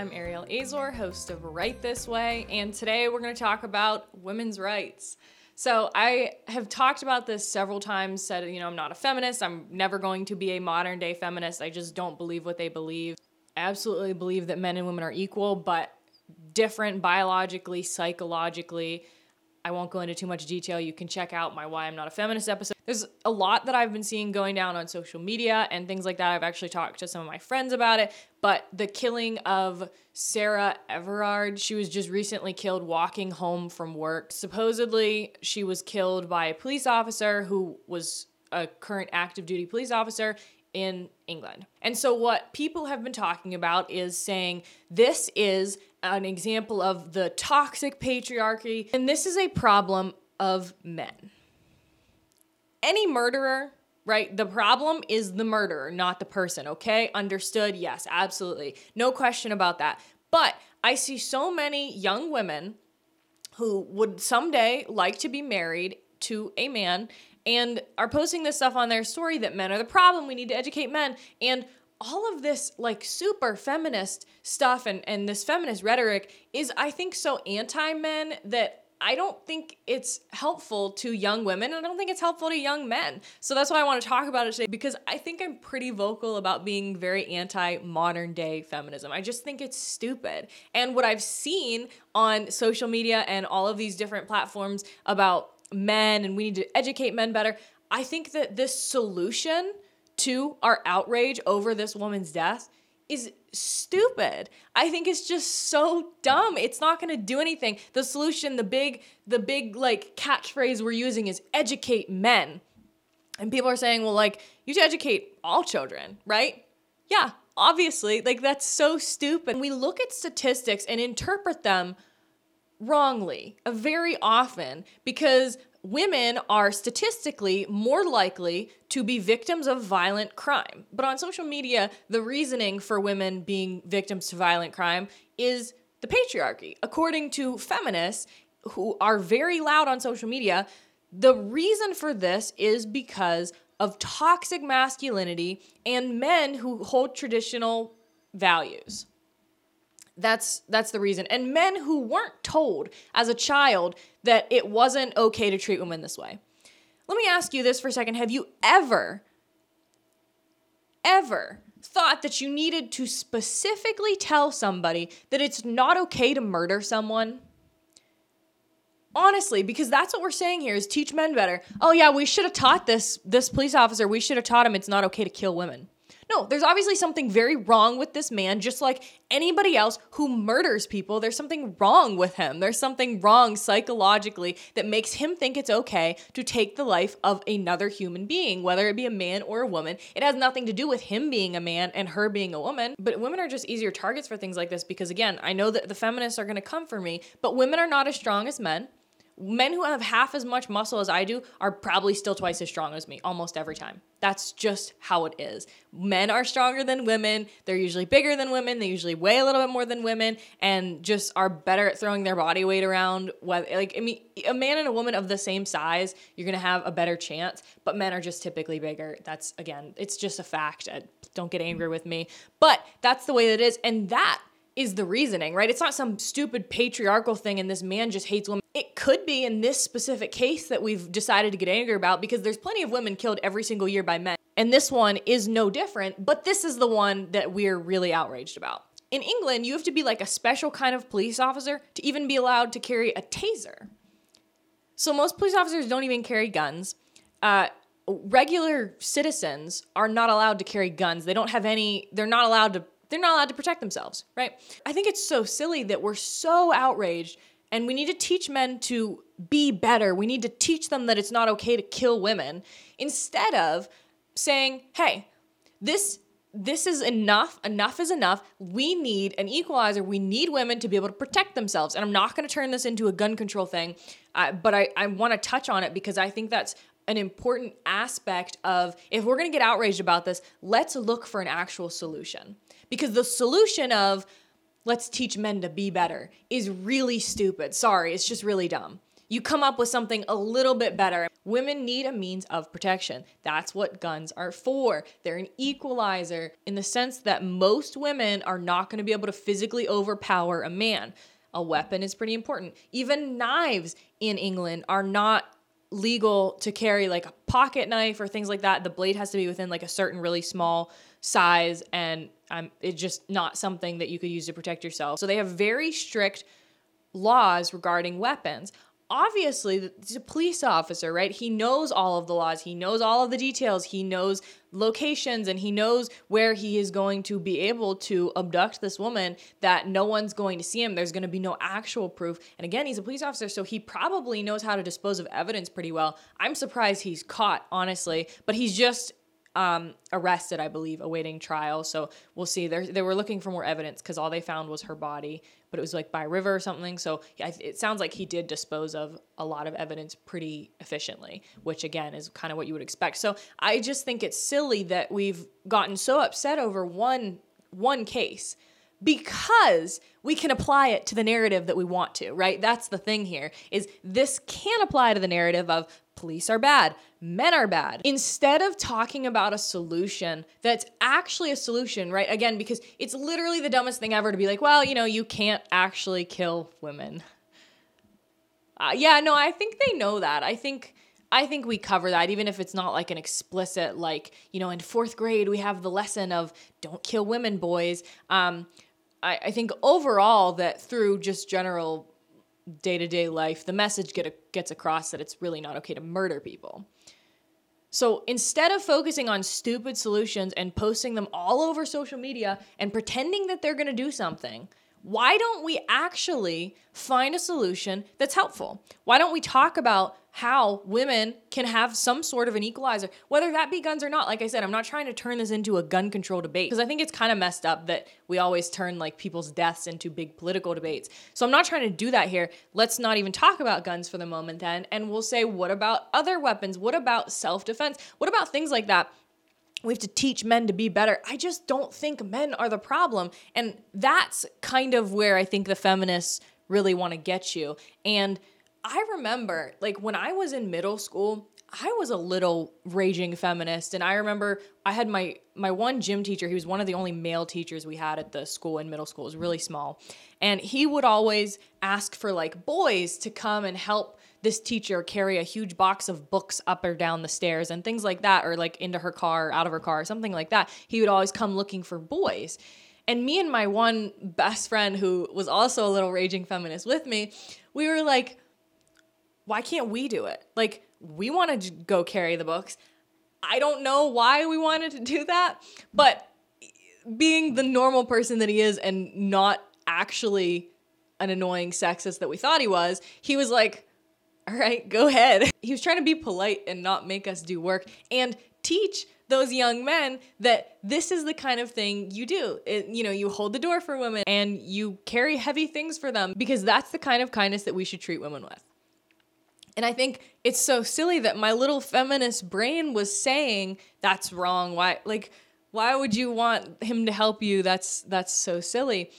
I'm Ariel Azor, host of Right This Way, and today we're going to talk about women's rights. So, I have talked about this several times, said, you know, I'm not a feminist. I'm never going to be a modern day feminist. I just don't believe what they believe. I absolutely believe that men and women are equal, but different biologically, psychologically, I won't go into too much detail. You can check out my Why I'm Not a Feminist episode. There's a lot that I've been seeing going down on social media and things like that. I've actually talked to some of my friends about it. But the killing of Sarah Everard, she was just recently killed walking home from work. Supposedly, she was killed by a police officer who was a current active duty police officer in England. And so, what people have been talking about is saying this is an example of the toxic patriarchy, and this is a problem of men. Any murderer, right? The problem is the murderer, not the person, okay? Understood? Yes, absolutely. No question about that. But I see so many young women who would someday like to be married to a man and are posting this stuff on their story that men are the problem. We need to educate men. And all of this like super feminist stuff and, and this feminist rhetoric is, I think, so anti men that I don't think it's helpful to young women. And I don't think it's helpful to young men. So that's why I want to talk about it today because I think I'm pretty vocal about being very anti modern day feminism. I just think it's stupid. And what I've seen on social media and all of these different platforms about men and we need to educate men better. I think that this solution to our outrage over this woman's death is stupid. I think it's just so dumb. It's not going to do anything. The solution, the big the big like catchphrase we're using is educate men. And people are saying, "Well, like you should educate all children, right?" Yeah, obviously. Like that's so stupid. We look at statistics and interpret them wrongly uh, very often because women are statistically more likely to be victims of violent crime. But on social media, the reasoning for women being victims to violent crime is the patriarchy. According to feminists who are very loud on social media, the reason for this is because of toxic masculinity and men who hold traditional values. That's that's the reason. And men who weren't told as a child that it wasn't okay to treat women this way. Let me ask you this for a second. Have you ever ever thought that you needed to specifically tell somebody that it's not okay to murder someone? Honestly, because that's what we're saying here is teach men better. Oh yeah, we should have taught this this police officer, we should have taught him it's not okay to kill women. No, there's obviously something very wrong with this man, just like anybody else who murders people. There's something wrong with him. There's something wrong psychologically that makes him think it's okay to take the life of another human being, whether it be a man or a woman. It has nothing to do with him being a man and her being a woman. But women are just easier targets for things like this because, again, I know that the feminists are going to come for me, but women are not as strong as men men who have half as much muscle as I do are probably still twice as strong as me almost every time. That's just how it is. Men are stronger than women. They're usually bigger than women. They usually weigh a little bit more than women and just are better at throwing their body weight around. Like, I mean, a man and a woman of the same size, you're going to have a better chance, but men are just typically bigger. That's, again, it's just a fact. Don't get angry with me. But that's the way that it is. And that is the reasoning, right? It's not some stupid patriarchal thing and this man just hates women. It could be in this specific case that we've decided to get angry about because there's plenty of women killed every single year by men. And this one is no different, but this is the one that we're really outraged about. In England, you have to be like a special kind of police officer to even be allowed to carry a taser. So most police officers don't even carry guns. Uh, regular citizens are not allowed to carry guns. They don't have any, they're not allowed to they're not allowed to protect themselves, right? I think it's so silly that we're so outraged and we need to teach men to be better. We need to teach them that it's not okay to kill women instead of saying, "Hey, this this is enough. Enough is enough. We need an equalizer. We need women to be able to protect themselves. And I'm not going to turn this into a gun control thing, uh, but I, I want to touch on it because I think that's an important aspect of if we're going to get outraged about this, let's look for an actual solution. Because the solution of let's teach men to be better is really stupid. Sorry, it's just really dumb. you come up with something a little bit better. Women need a means of protection. That's what guns are for. They're an equalizer in the sense that most women are not going to be able to physically overpower a man. A weapon is pretty important. Even knives in England are not legal to carry like a pocket knife or things like that. The blade has to be within like a certain really small size and um, it's just not something that you could use to protect yourself. So they have very strict laws regarding weapons obviously he's a police officer, right? He knows all of the laws, he knows all of the details, he knows locations, and he knows where he is going to be able to abduct this woman that no one's going to see him. There's going to be no actual proof. And again, he's a police officer, so he probably knows how to dispose of evidence pretty well. I'm surprised he's caught, honestly, but he's just um, arrested, I believe, awaiting trial. So we'll see. They're, they were looking for more evidence because all they found was her body, but it was like by river or something. So it sounds like he did dispose of a lot of evidence pretty efficiently, which again is kind of what you would expect. So I just think it's silly that we've gotten so upset over one one case because we can apply it to the narrative that we want to, right? That's the thing here is this can apply to the narrative of police are bad, men are bad. Instead of talking about a solution that's actually a solution, right? Again, because it's literally the dumbest thing ever to be like, well, you know, you can't actually kill women. Uh, yeah, no, I think they know that. I think I think we cover that, even if it's not like an explicit, like, you know, in fourth grade, we have the lesson of don't kill women, boys. Um, I, I think overall, that through just general day to day life, the message get a, gets across that it's really not okay to murder people. So instead of focusing on stupid solutions and posting them all over social media and pretending that they're gonna do something, why don't we actually find a solution that's helpful? Why don't we talk about how women can have some sort of an equalizer, whether that be guns or not? Like I said, I'm not trying to turn this into a gun control debate because I think it's kind of messed up that we always turn like people's deaths into big political debates. So I'm not trying to do that here. Let's not even talk about guns for the moment then. And we'll say, what about other weapons? What about self defense? What about things like that? We have to teach men to be better. I just don't think men are the problem. And that's kind of where I think the feminists really want to get you. And I remember, like, when I was in middle school, I was a little raging feminist and I remember I had my my one gym teacher he was one of the only male teachers we had at the school in middle school it was really small and he would always ask for like boys to come and help this teacher carry a huge box of books up or down the stairs and things like that, or like into her car, out of her car, something like that. He would always come looking for boys. And me and my one best friend, who was also a little raging feminist with me, we were like, why can't we do it? Like, we want to go carry the books. I don't know why we wanted to do that, but being the normal person that he is and not actually an annoying sexist that we thought he was, he was like, all right, go ahead. He was trying to be polite and not make us do work and teach those young men that this is the kind of thing you do. It, you know, you hold the door for women and you carry heavy things for them because that's the kind of kindness that we should treat women with. And I think it's so silly that my little feminist brain was saying that's wrong. Why like why would you want him to help you? That's that's so silly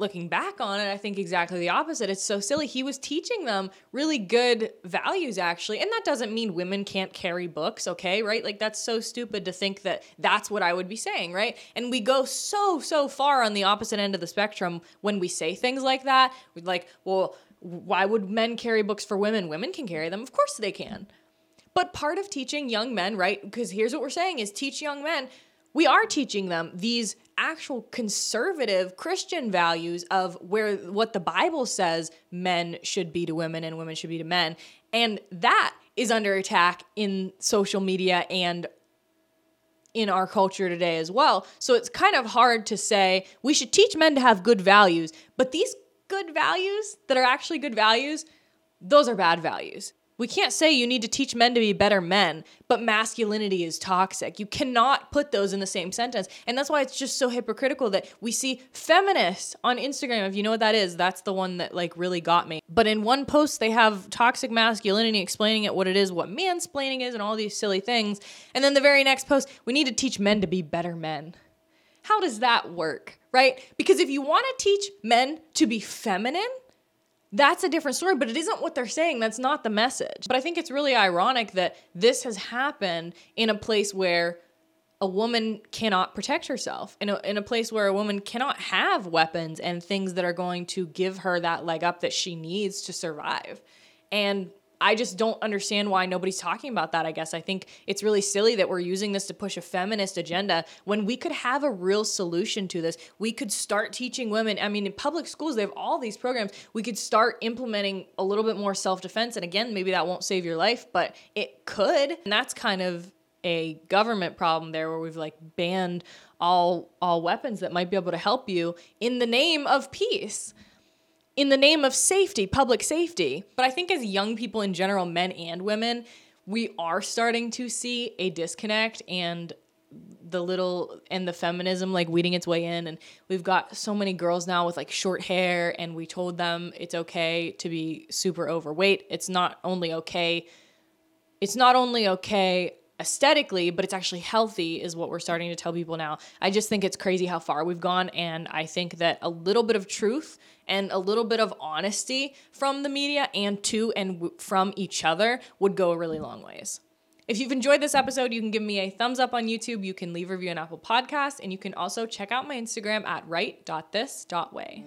looking back on it, I think exactly the opposite. It's so silly. He was teaching them really good values, actually. And that doesn't mean women can't carry books, okay? Right? Like, that's so stupid to think that that's what I would be saying, right? And we go so, so far on the opposite end of the spectrum when we say things like that. We're like, well, why would men carry books for women? Women can carry them. Of course they can. But part of teaching young men, right? Because here's what we're saying is teach young men we are teaching them these actual conservative Christian values of where what the Bible says men should be to women and women should be to men. And that is under attack in social media and in our culture today as well. So it's kind of hard to say we should teach men to have good values, but these good values that are actually good values, those are bad values. We can't say you need to teach men to be better men, but masculinity is toxic. You cannot put those in the same sentence. And that's why it's just so hypocritical that we see feminists on Instagram. If you know what that is, that's the one that like really got me. But in one post, they have toxic masculinity explaining it what it is, what mansplaining is, and all these silly things. And then the very next post, we need to teach men to be better men. How does that work, right? Because if you want to teach men to be feminine, that's a different story, but it isn't what they're saying. That's not the message. But I think it's really ironic that this has happened in a place where a woman cannot protect herself, in a, in a place where a woman cannot have weapons and things that are going to give her that leg up that she needs to survive. And I just don't understand why nobody's talking about that. I guess I think it's really silly that we're using this to push a feminist agenda when we could have a real solution to this. We could start teaching women. I mean, in public schools, they have all these programs. We could start implementing a little bit more self defense. And again, maybe that won't save your life, but it could. And that's kind of a government problem there where we've like banned all all weapons that might be able to help you in the name of peace in the name of safety, public safety. But I think as young people in general, men and women, we are starting to see a disconnect and the little and the feminism like weeding its way in and we've got so many girls now with like short hair and we told them it's okay to be super overweight it's not only okay it's not only okay aesthetically, but it's actually healthy, is what we're starting to tell people now. I just think it's crazy how far we've gone. And I think that a little bit of truth and a little bit of honesty from the media and to and w- from each other would go a really long ways. If you've enjoyed this episode, you can give me a thumbs up on YouTube. You can leave a review on Apple Podcasts, and you can also check out my Instagram at right.this.way.